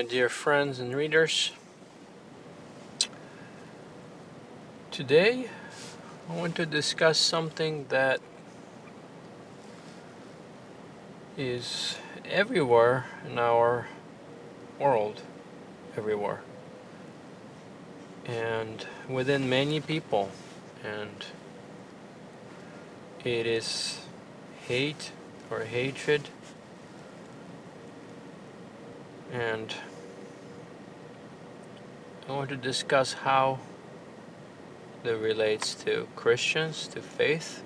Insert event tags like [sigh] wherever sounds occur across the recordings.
my dear friends and readers. Today, I want to discuss something that is everywhere in our world, everywhere, and within many people, and it is hate or hatred and I want to discuss how that relates to Christians, to faith,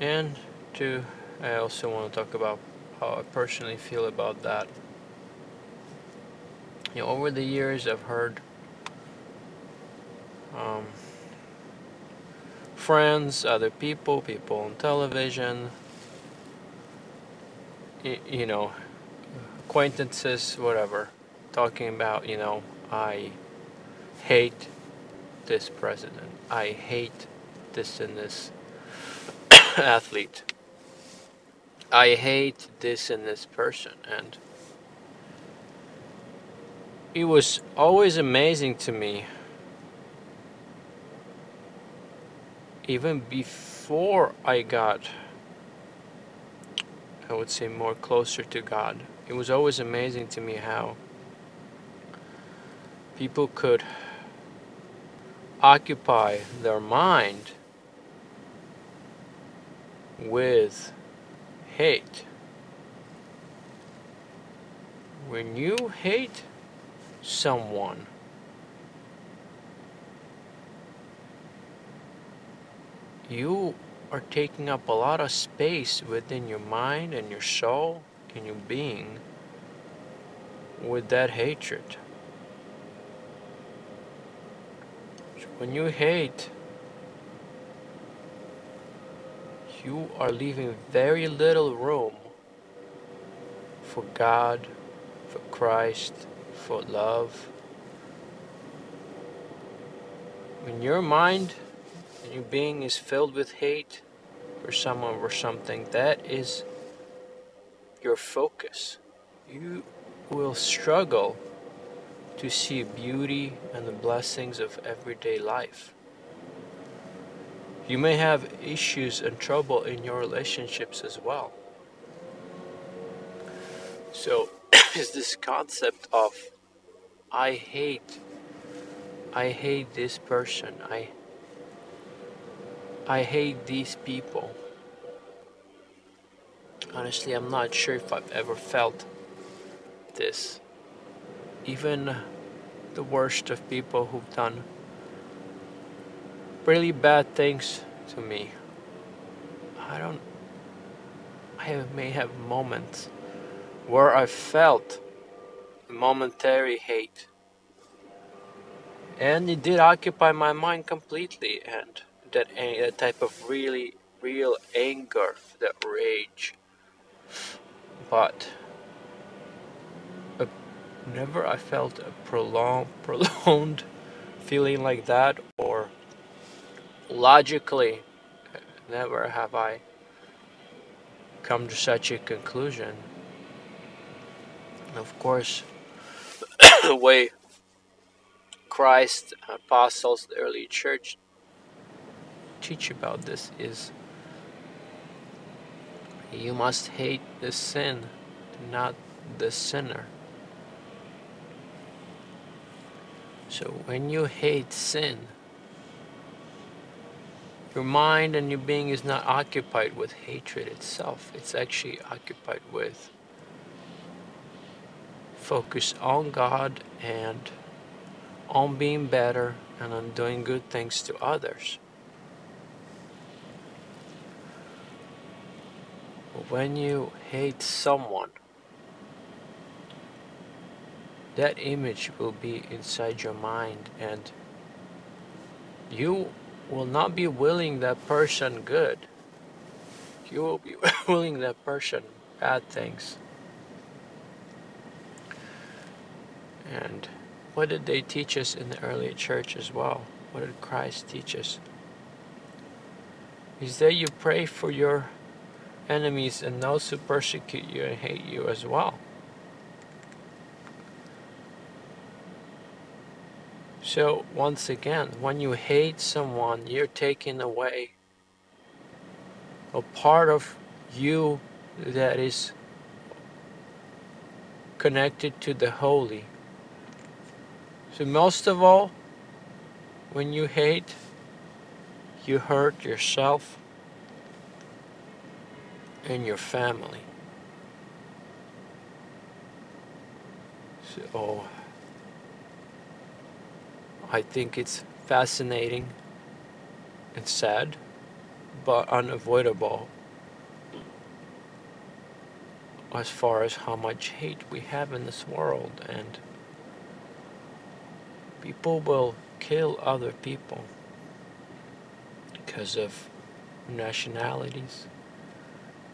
and to I also want to talk about how I personally feel about that. You know, over the years, I've heard um, friends, other people, people on television, you know, acquaintances, whatever, talking about, you know, I hate this president. I hate this and this [coughs] athlete. I hate this and this person. And it was always amazing to me, even before I got, I would say, more closer to God it was always amazing to me how people could occupy their mind with hate. When you hate someone, you are taking up a lot of space within your mind and your soul and your being with that hatred. When you hate, you are leaving very little room for God, for Christ, for love. When your mind and your being is filled with hate for someone or something, that is your focus. You will struggle to see beauty and the blessings of everyday life. You may have issues and trouble in your relationships as well. So, [coughs] is this concept of I hate I hate this person. I I hate these people honestly I'm not sure if I've ever felt this even the worst of people who've done really bad things to me. I don't I may have moments where I felt momentary hate. And it did occupy my mind completely and that, eh, that type of really real anger that rage. But never I felt a prolonged, [laughs] prolonged feeling like that, or logically, never have I come to such a conclusion. And of course, [coughs] the way Christ, apostles, the early church teach about this is you must hate the sin, not the sinner. So when you hate sin, your mind and your being is not occupied with hatred itself. It's actually occupied with focus on God and on being better and on doing good things to others. when you hate someone, that image will be inside your mind and you will not be willing that person good. You will be [laughs] willing that person bad things. And what did they teach us in the early church as well? What did Christ teach us? Is that you pray for your enemies and those who persecute you and hate you as well. So, once again, when you hate someone, you're taking away a part of you that is connected to the holy. So, most of all, when you hate, you hurt yourself and your family. So, oh, I think it's fascinating and sad, but unavoidable as far as how much hate we have in this world and people will kill other people because of nationalities,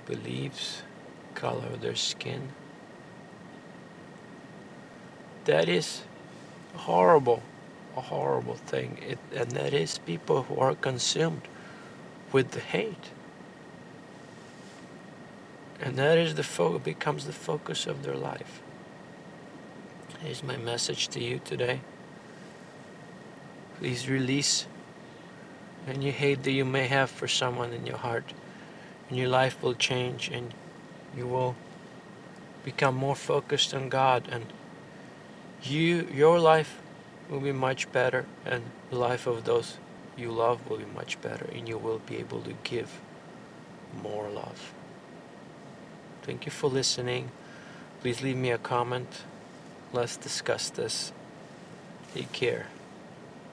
beliefs, color of their skin. That is horrible, a horrible thing. It, and that is people who are consumed with the hate. And that is the fo- becomes the focus of their life. Here's my message to you today. Please release any hate that you may have for someone in your heart, and your life will change, and you will become more focused on God, and you, your life will be much better, and the life of those you love will be much better, and you will be able to give more love. Thank you for listening. Please leave me a comment. Let's discuss this. Take care.